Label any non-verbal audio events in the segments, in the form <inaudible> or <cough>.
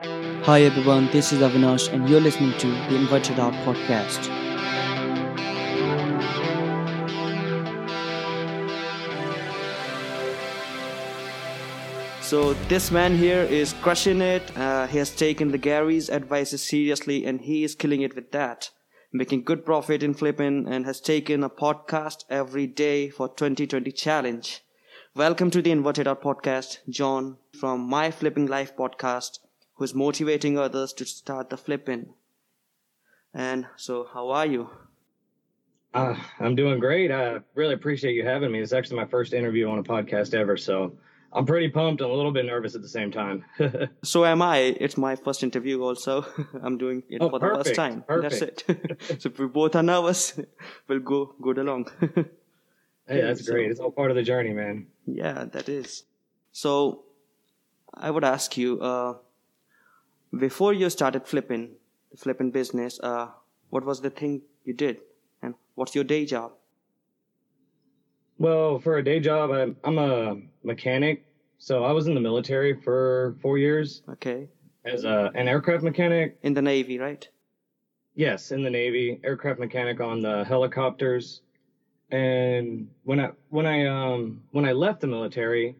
Hi everyone, this is Avinash and you're listening to the Inverted Out podcast. So this man here is crushing it. Uh, he has taken the Gary's advices seriously and he is killing it with that. Making good profit in flipping and has taken a podcast every day for 2020 challenge. Welcome to the Inverted Out podcast, John from My Flipping Life podcast, who is motivating others to start the flipping. And so, how are you? Uh, I'm doing great. I really appreciate you having me. It's actually my first interview on a podcast ever, so I'm pretty pumped and a little bit nervous at the same time. <laughs> so am I. It's my first interview also. <laughs> I'm doing it oh, for perfect, the first time. Perfect. That's it. <laughs> so if we both are nervous, we'll go good along. hey, that's so, great. It's all part of the journey, man. Yeah, that is. So I would ask you, uh, before you started flipping, the flipping business, uh, what was the thing you did? And what's your day job? Well, for a day job, I'm, I'm a mechanic. So I was in the military for four years. Okay. As a, an aircraft mechanic. In the Navy, right? Yes, in the Navy, aircraft mechanic on the helicopters. And when I when I um when I left the military,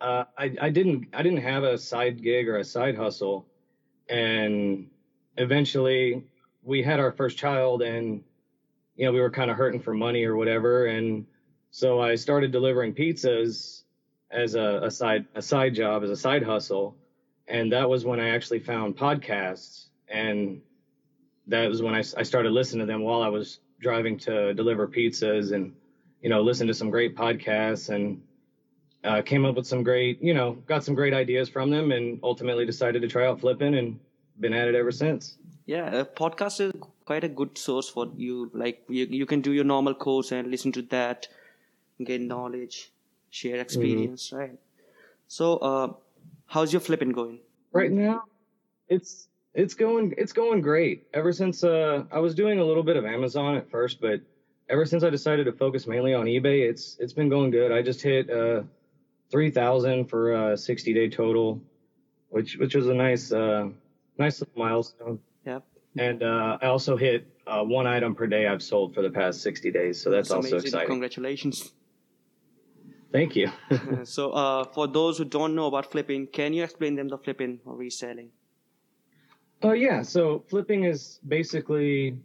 uh, I I didn't I didn't have a side gig or a side hustle, and eventually we had our first child, and you know we were kind of hurting for money or whatever, and so I started delivering pizzas as a, a side a side job as a side hustle, and that was when I actually found podcasts, and that was when I, I started listening to them while I was driving to deliver pizzas, and you know listen to some great podcasts, and uh, came up with some great you know got some great ideas from them, and ultimately decided to try out flipping, and been at it ever since. Yeah, a podcast is quite a good source for you. Like you, you can do your normal course and listen to that gain knowledge, share experience, mm-hmm. right? So, uh, how's your flipping going? Right now, it's it's going it's going great. Ever since uh, I was doing a little bit of Amazon at first, but ever since I decided to focus mainly on eBay, it's it's been going good. I just hit uh, three thousand for a sixty day total, which which was a nice uh, nice little milestone. Yep. And uh, I also hit uh, one item per day I've sold for the past 60 days. So that's, that's also amazing. exciting. Congratulations. Thank you. <laughs> so, uh, for those who don't know about flipping, can you explain them the flipping or reselling? Oh, uh, yeah. So, flipping is basically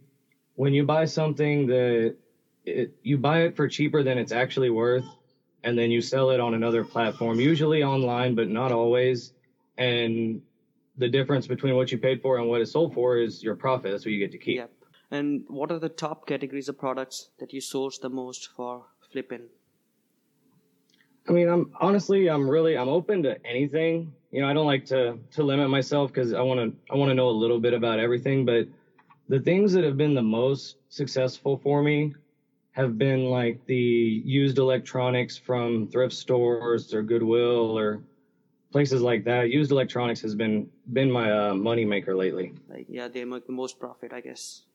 when you buy something that it, you buy it for cheaper than it's actually worth, and then you sell it on another platform, usually online, but not always. And the difference between what you paid for and what it's sold for is your profit. That's what you get to keep. Yep. And what are the top categories of products that you source the most for flipping? I mean, I'm honestly, I'm really, I'm open to anything. You know, I don't like to to limit myself because I want to, I want to know a little bit about everything. But the things that have been the most successful for me have been like the used electronics from thrift stores or Goodwill or places like that. Used electronics has been been my uh, money maker lately. Like, yeah, they make the most profit, I guess. <laughs>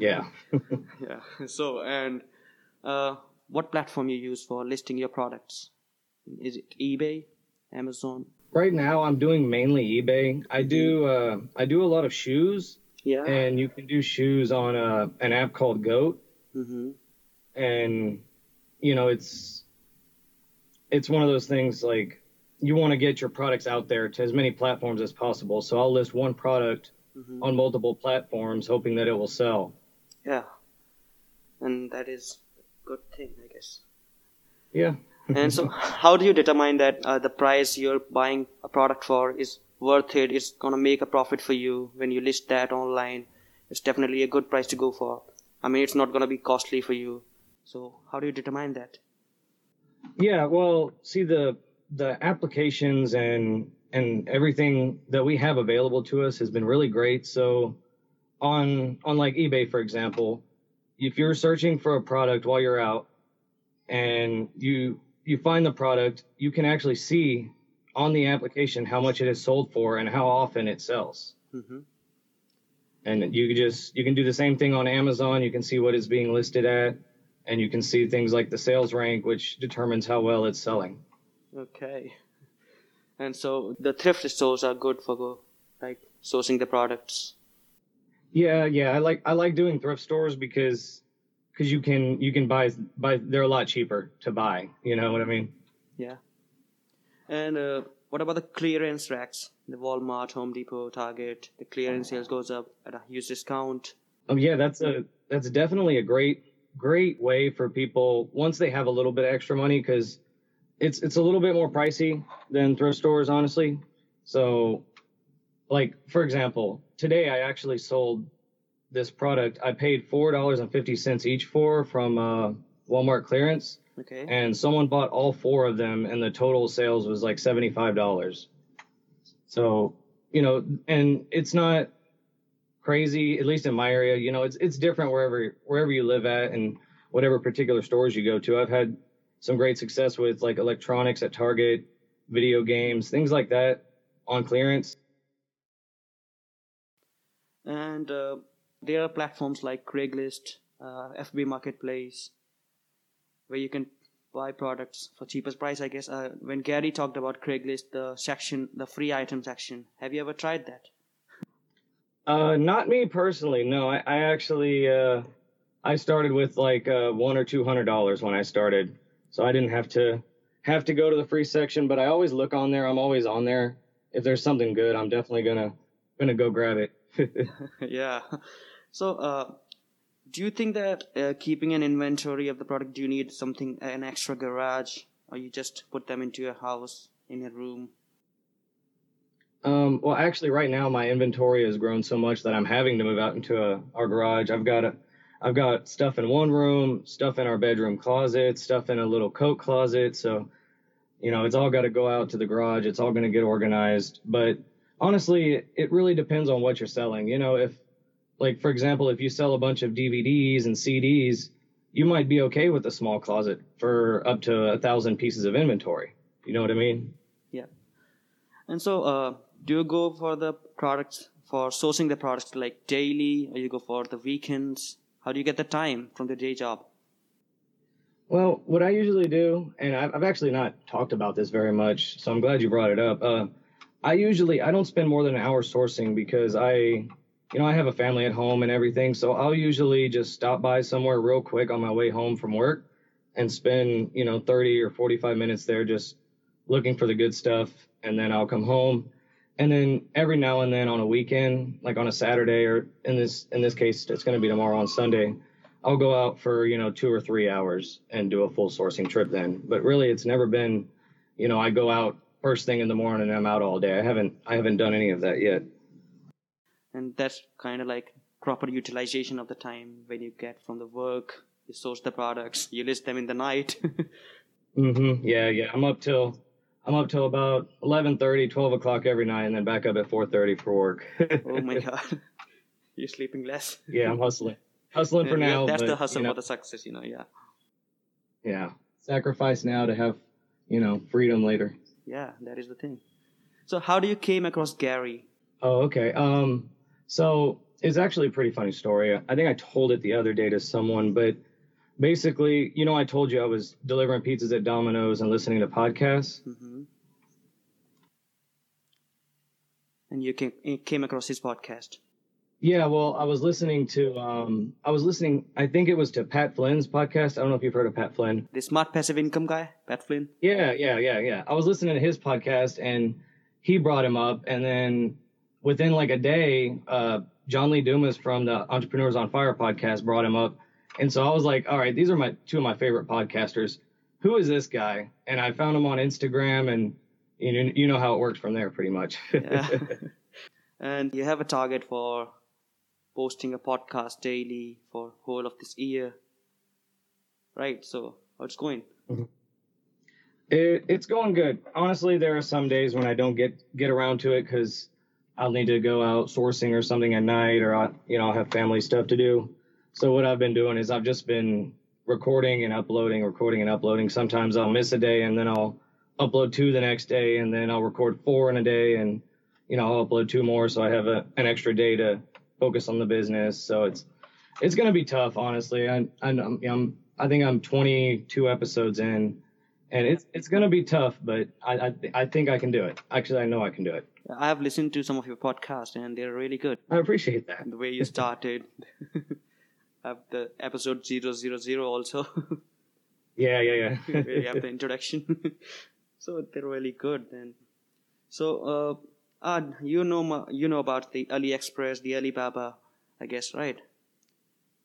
Yeah. <laughs> yeah. So, and uh, what platform you use for listing your products? Is it eBay, Amazon? Right now, I'm doing mainly eBay. I do uh, I do a lot of shoes. Yeah. And you can do shoes on a, uh, an app called Goat. Mm-hmm. And you know, it's it's one of those things like you want to get your products out there to as many platforms as possible. So I'll list one product mm-hmm. on multiple platforms, hoping that it will sell. Yeah, and that is a good thing, I guess. Yeah. and so, how do you determine that uh, the price you're buying a product for is worth it? It's gonna make a profit for you when you list that online. It's definitely a good price to go for. I mean, it's not gonna be costly for you. So, how do you determine that? Yeah, well, see the the applications and and everything that we have available to us has been really great. So on on like eBay, for example, if you're searching for a product while you're out and you you find the product, you can actually see on the application how much it is sold for and how often it sells. Mm-hmm. And you just you can do the same thing on Amazon. You can see what it's being listed at, and you can see things like the sales rank, which determines how well it's selling. Okay. And so the thrift stores are good for like sourcing the products. Yeah, yeah, I like I like doing thrift stores because because you can you can buy buy they're a lot cheaper to buy. You know what I mean? Yeah. And uh, what about the clearance racks? The Walmart, Home Depot, Target. The clearance sales goes up at a huge discount. Oh yeah, that's a that's definitely a great great way for people once they have a little bit of extra money because it's it's a little bit more pricey than thrift stores, honestly. So, like for example, today I actually sold this product. I paid four dollars and fifty cents each for from uh, Walmart clearance. Okay. And someone bought all four of them, and the total sales was like seventy five dollars. So you know, and it's not crazy, at least in my area. You know, it's it's different wherever wherever you live at and whatever particular stores you go to. I've had some great success with like electronics at Target, video games, things like that on clearance. And uh, there are platforms like Craigslist, uh, FB Marketplace, where you can buy products for cheapest price. I guess uh, when Gary talked about Craigslist, the section, the free item section, have you ever tried that? Uh, not me personally. No, I, I actually uh, I started with like uh, one or two hundred dollars when I started, so I didn't have to have to go to the free section. But I always look on there. I'm always on there. If there's something good, I'm definitely gonna gonna go grab it. <laughs> <laughs> yeah. So, uh, do you think that uh, keeping an inventory of the product, do you need something, an extra garage, or you just put them into your house in a room? Um, well, actually, right now my inventory has grown so much that I'm having to move out into a, our garage. I've got a, I've got stuff in one room, stuff in our bedroom closet, stuff in a little coat closet. So, you know, it's all got to go out to the garage. It's all going to get organized. But honestly, it really depends on what you're selling. You know, if, like, for example, if you sell a bunch of DVDs and CDs, you might be okay with a small closet for up to a thousand pieces of inventory. You know what I mean? Yeah. And so, uh, do you go for the products for sourcing the products like daily, or you go for the weekends? How do you get the time from the day job? Well, what I usually do, and I've actually not talked about this very much, so I'm glad you brought it up. Uh, I usually I don't spend more than an hour sourcing because I, you know, I have a family at home and everything, so I'll usually just stop by somewhere real quick on my way home from work and spend, you know, 30 or 45 minutes there just looking for the good stuff, and then I'll come home and then every now and then on a weekend, like on a Saturday or in this in this case, it's going to be tomorrow on Sunday. I'll go out for you know two or three hours and do a full sourcing trip then. But really, it's never been, you know, I go out first thing in the morning and I'm out all day. I haven't I haven't done any of that yet. And that's kind of like proper utilization of the time when you get from the work, you source the products, you list them in the night. <laughs> mm-hmm. Yeah, yeah. I'm up till I'm up till about 11:30, 12 o'clock every night, and then back up at 4:30 for work. <laughs> oh <laughs> my god, you're sleeping less. yeah, I'm hustling, hustling for now. That's but, the hustle you know, for the success, you know. Yeah. Yeah, sacrifice now to have, you know, freedom later. Yeah, that is the thing. So, how do you came across Gary? Oh, okay. Um, so it's actually a pretty funny story. I think I told it the other day to someone, but basically, you know, I told you I was delivering pizzas at Domino's and listening to podcasts. Mm-hmm. And you came, you came across his podcast. Yeah, well, I was listening to, um, I was listening, I think it was to Pat Flynn's podcast. I don't know if you've heard of Pat Flynn. The smart passive income guy, Pat Flynn. Yeah, yeah, yeah, yeah. I was listening to his podcast and he brought him up. And then within like a day, uh, John Lee Dumas from the Entrepreneurs on Fire podcast brought him up and so I was like, all right, these are my two of my favorite podcasters. Who is this guy? And I found him on Instagram and you know, you know how it works from there pretty much. yeah. <laughs> <laughs> And you have a target for posting a podcast daily for whole of this year. Right? So how's it going? Mm-hmm. It, it's going good. Honestly, there are some days when I don't get get around to it because I'll need to go out sourcing or something at night, or I, you know, I'll have family stuff to do. So what I've been doing is I've just been recording and uploading, recording and uploading. Sometimes I'll miss a day and then I'll upload two the next day and then I'll record four in a day and you know I'll upload two more so I have a, an extra day to focus on the business. So it's it's gonna be tough, honestly. I I'm, I'm I think I'm 22 episodes in, and it's it's gonna be tough, but I I, I think I can do it. Actually, I know I can do it. I have listened to some of your podcasts, and they're really good. I appreciate that. The way you started, <laughs> have the episode 000 also, <laughs> Yeah, yeah, yeah. <laughs> you have the <laughs> introduction. so they're really good. And so, uh, ah, you know, you know about the AliExpress, the Alibaba, I guess, right?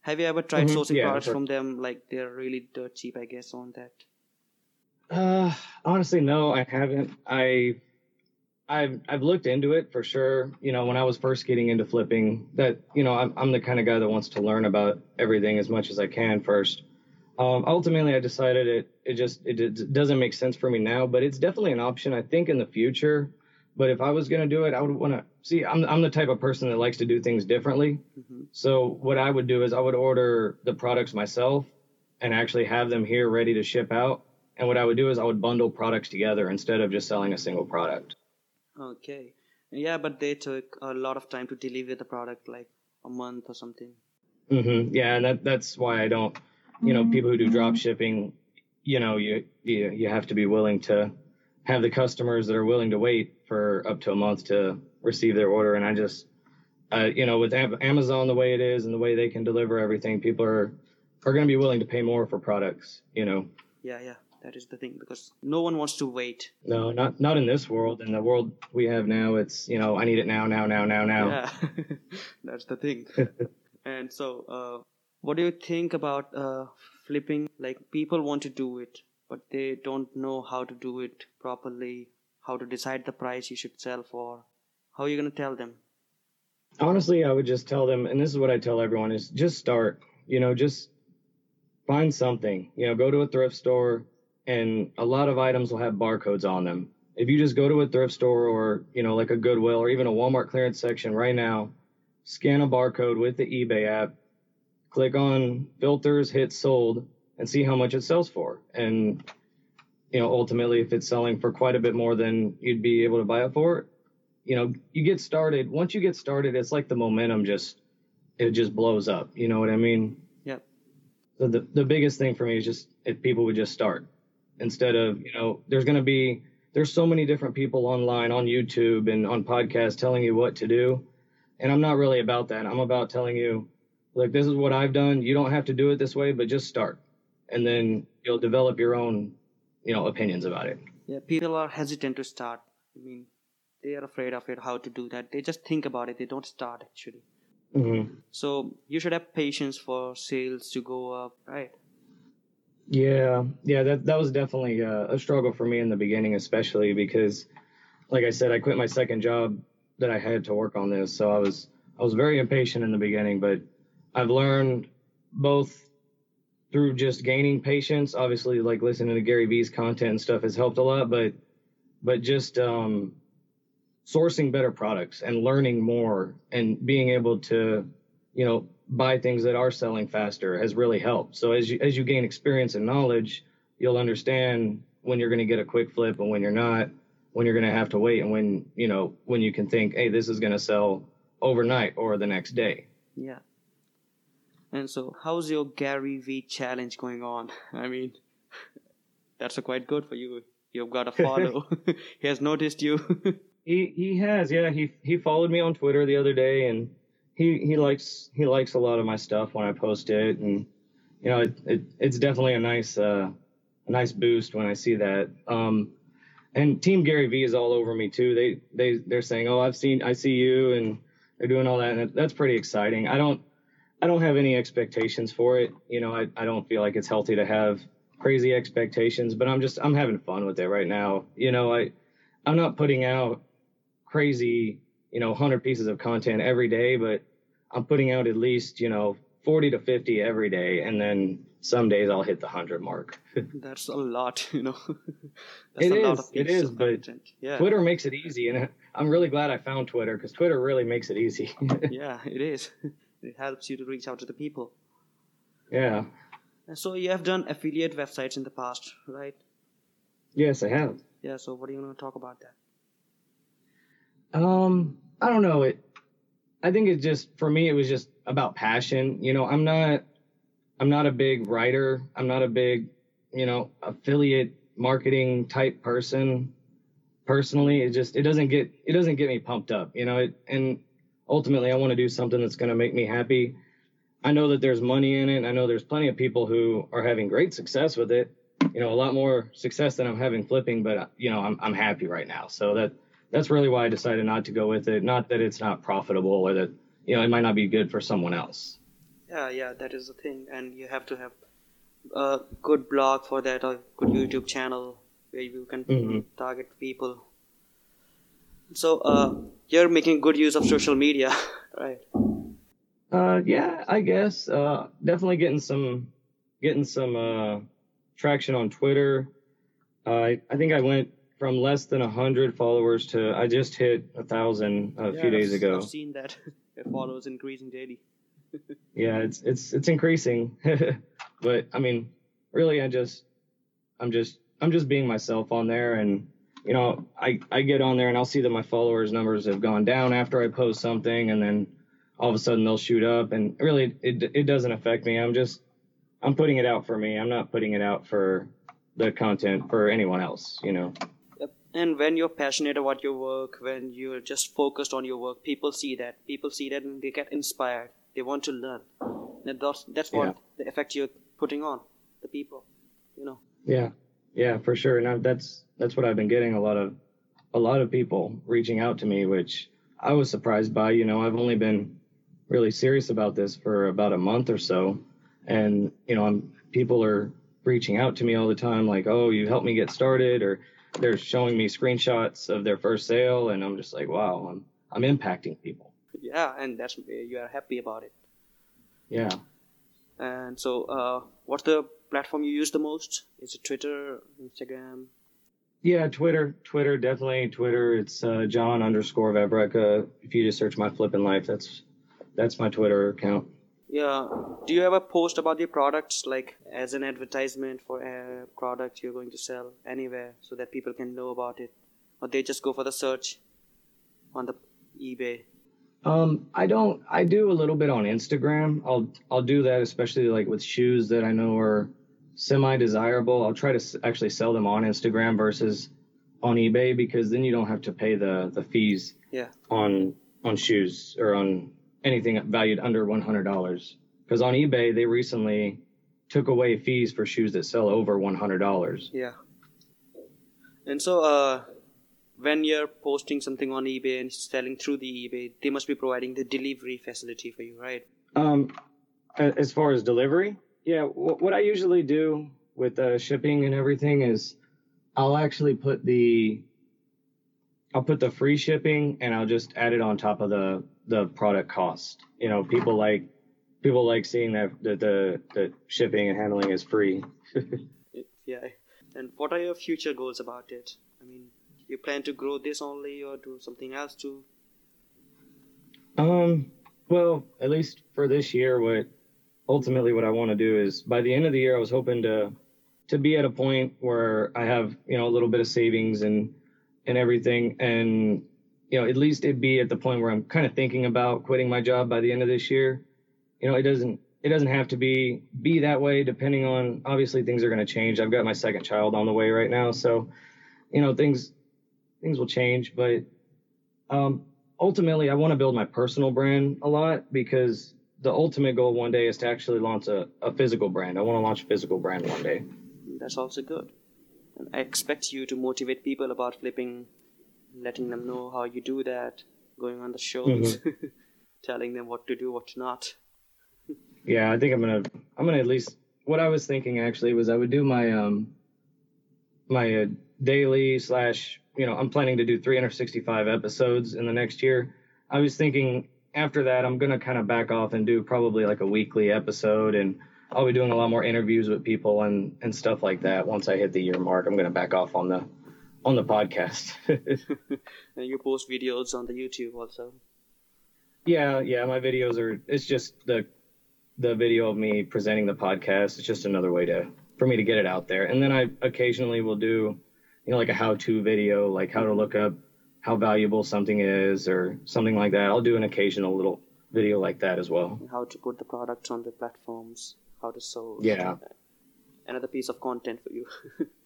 Have you ever tried Mhm, sourcing yeah, products from them? Like they're really dirt cheap, I guess, on that. Uh, honestly, no, I haven't. I, I've I've looked into it for sure. You know, when I was first getting into flipping, that you know, I'm I'm the kind of guy that wants to learn about everything as much as I can first. Um, ultimately, I decided it it just it, it doesn't make sense for me now, but it's definitely an option. I think in the future. But if I was gonna do it, I would want to see. I'm I'm the type of person that likes to do things differently. hmm So what I would do is I would order the products myself and actually have them here ready to ship out. And what I would do is I would bundle products together instead of just selling a single product. Okay. Yeah, but they took a lot of time to deliver the product, like a month or something. hmm Yeah, and that that's why I don't. You know, people who do drop shipping, you know, you you you have to be willing to have the customers that are willing to wait for up to a month to receive their order. And I just, uh, you know, with Amazon the way it is and the way they can deliver everything, people are are going to be willing to pay more for products. You know. Yeah, yeah, that is the thing because no one wants to wait. No, not not in this world. In the world we have now, it's you know I need it now, now, now, now, now. Yeah, <laughs> that's the thing. <laughs> and so, uh, what do you think about uh, flipping? Like, people want to do it, but they don't know how to do it properly, how to decide the price you should sell for. How are you going to tell them? Honestly, I would just tell them, and this is what I tell everyone: is just start. You know, just find something. You know, go to a thrift store, and a lot of items will have barcodes on them. If you just go to a thrift store or you know like a Goodwill or even a Walmart clearance section right now, scan a barcode with the eBay app, click on filters, hit sold, and see how much it sells for. And you know, ultimately, if it's selling for quite a bit more than you'd be able to buy it for, you know, you get started. Once you get started, it's like the momentum just it just blows up. You know what I mean? Yep. So the the biggest thing for me is just if people would just start instead of you know there's going to be there's so many different people online on YouTube and on podcasts telling you what to do, and I'm not really about that. I'm about telling you, like this is what I've done. You don't have to do it this way, but just start, and then you'll develop your own you know opinions about it. Yeah, people are hesitant to start. I mean, they are afraid of it, how to do that. They just think about it, they don't start actually. Mm-hmm. So, you should have patience for sales to go up, right? Yeah, yeah, that that was definitely a, a struggle for me in the beginning, especially because, like I said, I quit my second job that I had to work on this, so I was I was very impatient in the beginning. But I've learned both through just gaining patience. Obviously, like listening to Gary Vee's content and stuff has helped a lot, but but just um, sourcing better products and learning more and being able to, you know, buy things that are selling faster has really helped. So as you as you gain experience and knowledge, you'll understand when you're going to get a quick flip and when you're not, when you're going to have to wait and when, you know, when you can think, "Hey, this is going to sell overnight or the next day." Yeah. And so, how's your Gary Vee challenge going on? <laughs> I mean, that's a quite good for you. You've got a <laughs> follow. <laughs> he has noticed you. He he has, yeah. He he followed me on Twitter the other day, and he he likes he likes a lot of my stuff when I post it, and you know it, it it's definitely a nice uh a nice boost when I see that. Um, and Team Gary Vee is all over me too. They they they're saying, oh, I've seen I see you, and they're doing all that, and that's pretty exciting. I don't I don't have any expectations for it. You know, I I don't feel like it's healthy to have crazy expectations, but I'm just I'm having fun with it right now. You know, I I'm not putting out crazy, you know, 100 pieces of content every day, but I'm putting out at least, you know, 40 to 50 every day. And then some days I'll hit the 100 mark. <laughs> that's a lot, you know. <laughs> that's It a lot of it of but. Yeah. Twitter makes it easy. And <laughs> I'm really glad I found Twitter because Twitter really makes it easy. yeah, it is. It helps you to reach out to the people. yeah. So, you have done affiliate websites in the past, right? Yes, I have. Yeah, so what are you going to talk about that? Um, I don't know. It, I think it just for me it was just about passion. You know, I'm not, I'm not a big writer. I'm not a big, you know, affiliate marketing type person personally it just it doesn't get it doesn't get me pumped up you know it, and ultimately i want to do something that's going to make me happy i know that there's money in it i know there's plenty of people who are having great success with it you know a lot more success than i'm having flipping but you know i'm, I'm happy right now so that that's really why i decided not to go with it. Not that it's not profitable or that you know it might not be good for someone else. Yeah yeah that is the thing. And you have to have a good blog for that or good youtube channel where you can mm-hmm. target people. So uh, you're making good use of social media <laughs> right? Uh, yeah i guess. Uh, definitely getting some getting some uh, traction on twitter. Uh, I think i went from less than 100 followers to i just hit a thousand a yeah, few days I've, ago i've seen that <laughs> followers increasing daily <laughs> yeah, it's it's it's increasing, <laughs> but I mean, really, I just I'm just I'm just being myself on there, and you know, I I get on there and I'll see that my followers numbers have gone down after I post something, and then all of a sudden they'll shoot up, and really, it it doesn't affect me. I'm just I'm putting it out for me. I'm not putting it out for the content for anyone else, you know. And when you're passionate about your work, when you're just focused on your work, people see that. People see that and they get inspired they want to learn. And that's that's what yeah. the effect you're putting on the people. You know. Yeah, yeah, for sure. And that's that's what I've been getting a lot of a lot of people reaching out to me, which I was surprised by. You know, I've only been really serious about this for about a month or so, and you know, I'm people are reaching out to me all the time, like, "Oh, you helped me get started," or they're showing me screenshots of their first sale, and I'm just like, "Wow, I'm I'm impacting people." yeah and that's you are happy about it. Yeah. And so uh, what's the platform you use the most? Is it twitter instagram? Yeah twitter twitter definitely twitter. It's uh, john underscore Vavrecka. if you just search my flipping life that's that's my twitter account yeah do you ever post about your products like as an advertisement for a product you're going to sell anywhere so that people can know about it or they just go for the search on the ebay um, I don't. I do a little bit on Instagram. I'll I'll do that, especially like with shoes that I know are semi desirable. I'll try to actually sell them on Instagram versus on eBay because then you don't have to pay the the fees. Yeah. On on shoes or on anything valued under one hundred dollars. Because on eBay they recently took away fees for shoes that sell over one hundred dollars. Yeah. And so, uh, when you're posting something on eBay and selling through the eBay, they must be providing the delivery facility for you, right? Um, as far as delivery, yeah. what I usually do with uh, shipping and everything is, I'll actually put the, I'll put the free shipping and I'll just add it on top of the the product cost. You know, people like people like seeing that the the, the shipping and handling is free. <laughs> yeah. And what are your future goals about it? I mean, you plan to grow this only or do something else too? Um, well, at least for this year, what ultimately what I want to do is by the end of the year, I was hoping to to be at a point where I have you know a little bit of savings and and everything, and you know at least it be at the point where I'm kind of thinking about quitting my job by the end of this year. You know, it doesn't it doesn't have to be be that way. Depending on obviously things are going to change. I've got my second child on the way right now, so you know things things will change. But um, ultimately, I want to build my personal brand a lot because the ultimate goal one day is to actually launch a, a physical brand. I want to launch a physical brand one day. That's also good. And I expect you to motivate people about flipping, letting them know how you do that, going on the shows, mm-hmm. <laughs> telling them what to do, what to not. <laughs> yeah, I think I'm gonna I'm gonna at least what I was thinking actually was I would do my um my uh, daily slash you know, I'm planning to do 365 episodes in the next year. I was thinking after that, I'm going to kind of back off and do probably like a weekly episode and I'll be doing a lot more interviews with people and, and stuff like that. Once I hit the year mark, I'm going to back off on the, on the podcast. <laughs> and you post videos on the YouTube also. Yeah. Yeah. My videos are, it's just the, the video of me presenting the podcast. It's just another way to, for me to get it out there. And then I occasionally will do, you know, like a how-to video, like how to look up how valuable something is or something like that. I'll do an occasional little video like that as well. How to put the products on the platforms, how to sell. Yeah. Another piece of content for you. <laughs>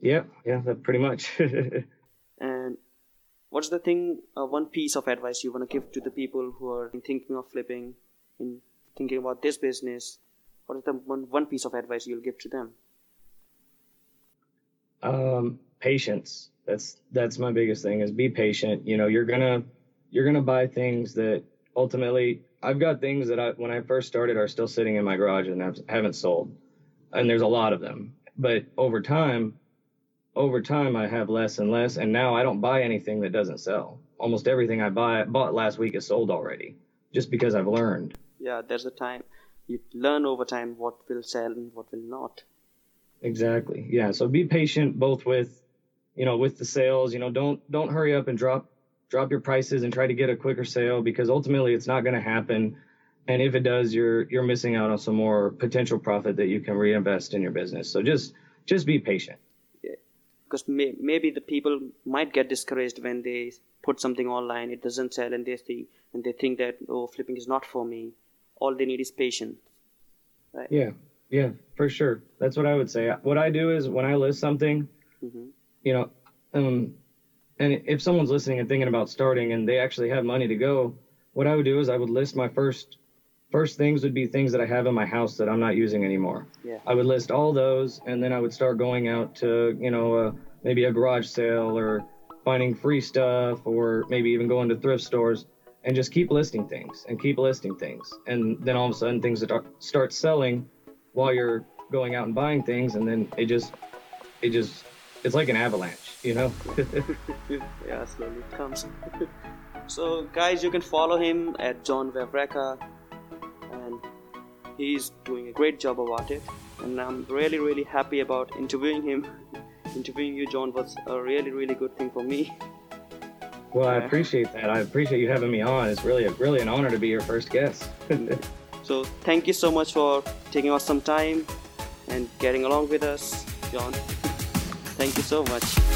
Yeah, yeah, that pretty much. <laughs> and what's the thing, uh, one piece of advice you want to give to the people who are thinking of flipping, in thinking about this business? What is the one, one piece of advice you'll give to them? Um, patience. That's that's my biggest thing. Is be patient. You know, you're gonna you're gonna buy things that ultimately I've got things that I when I first started are still sitting in my garage and haven't sold, and there's a lot of them. But over time, over time I have less and less, and now I don't buy anything that doesn't sell. Almost everything I buy bought last week is sold already, just because I've learned. Yeah, there's a time you learn over time what will sell and what will not. Exactly. Yeah. So be patient both with, you know, with the sales. You know, don't don't hurry up and drop drop your prices and try to get a quicker sale because ultimately it's not going to happen. And if it does, you're you're missing out on some more potential profit that you can reinvest in your business. So just just be patient. Because may, maybe the people might get discouraged when they put something online, it doesn't sell, and they think and they think that oh, flipping is not for me. All they need is patience. Right? Yeah. Yeah, for sure. That's what I would say. What I do is when I list something, mm-hmm. you know, um, and if someone's listening and thinking about starting and they actually have money to go, what I would do is I would list my first first things would be things that I have in my house that I'm not using anymore. Yeah. I would list all those and then I would start going out to, you know, uh, maybe a garage sale or finding free stuff or maybe even going to thrift stores and just keep listing things and keep listing things. And then all of a sudden things start selling while you're going out and buying things, and then it just it just it's like an avalanche, you know. <laughs> yeah, slowly it comes. <laughs> so, guys, you can follow him at John and he's doing a great job about it. And I'm really, really happy about interviewing him. interviewing you, John, was a really, really good thing for me. Well, I appreciate that. I appreciate you having me on. It's really, a, really an honor to be your first guest. <laughs> So thank you so much for taking us some time and getting along with us, John. <laughs> thank you so much.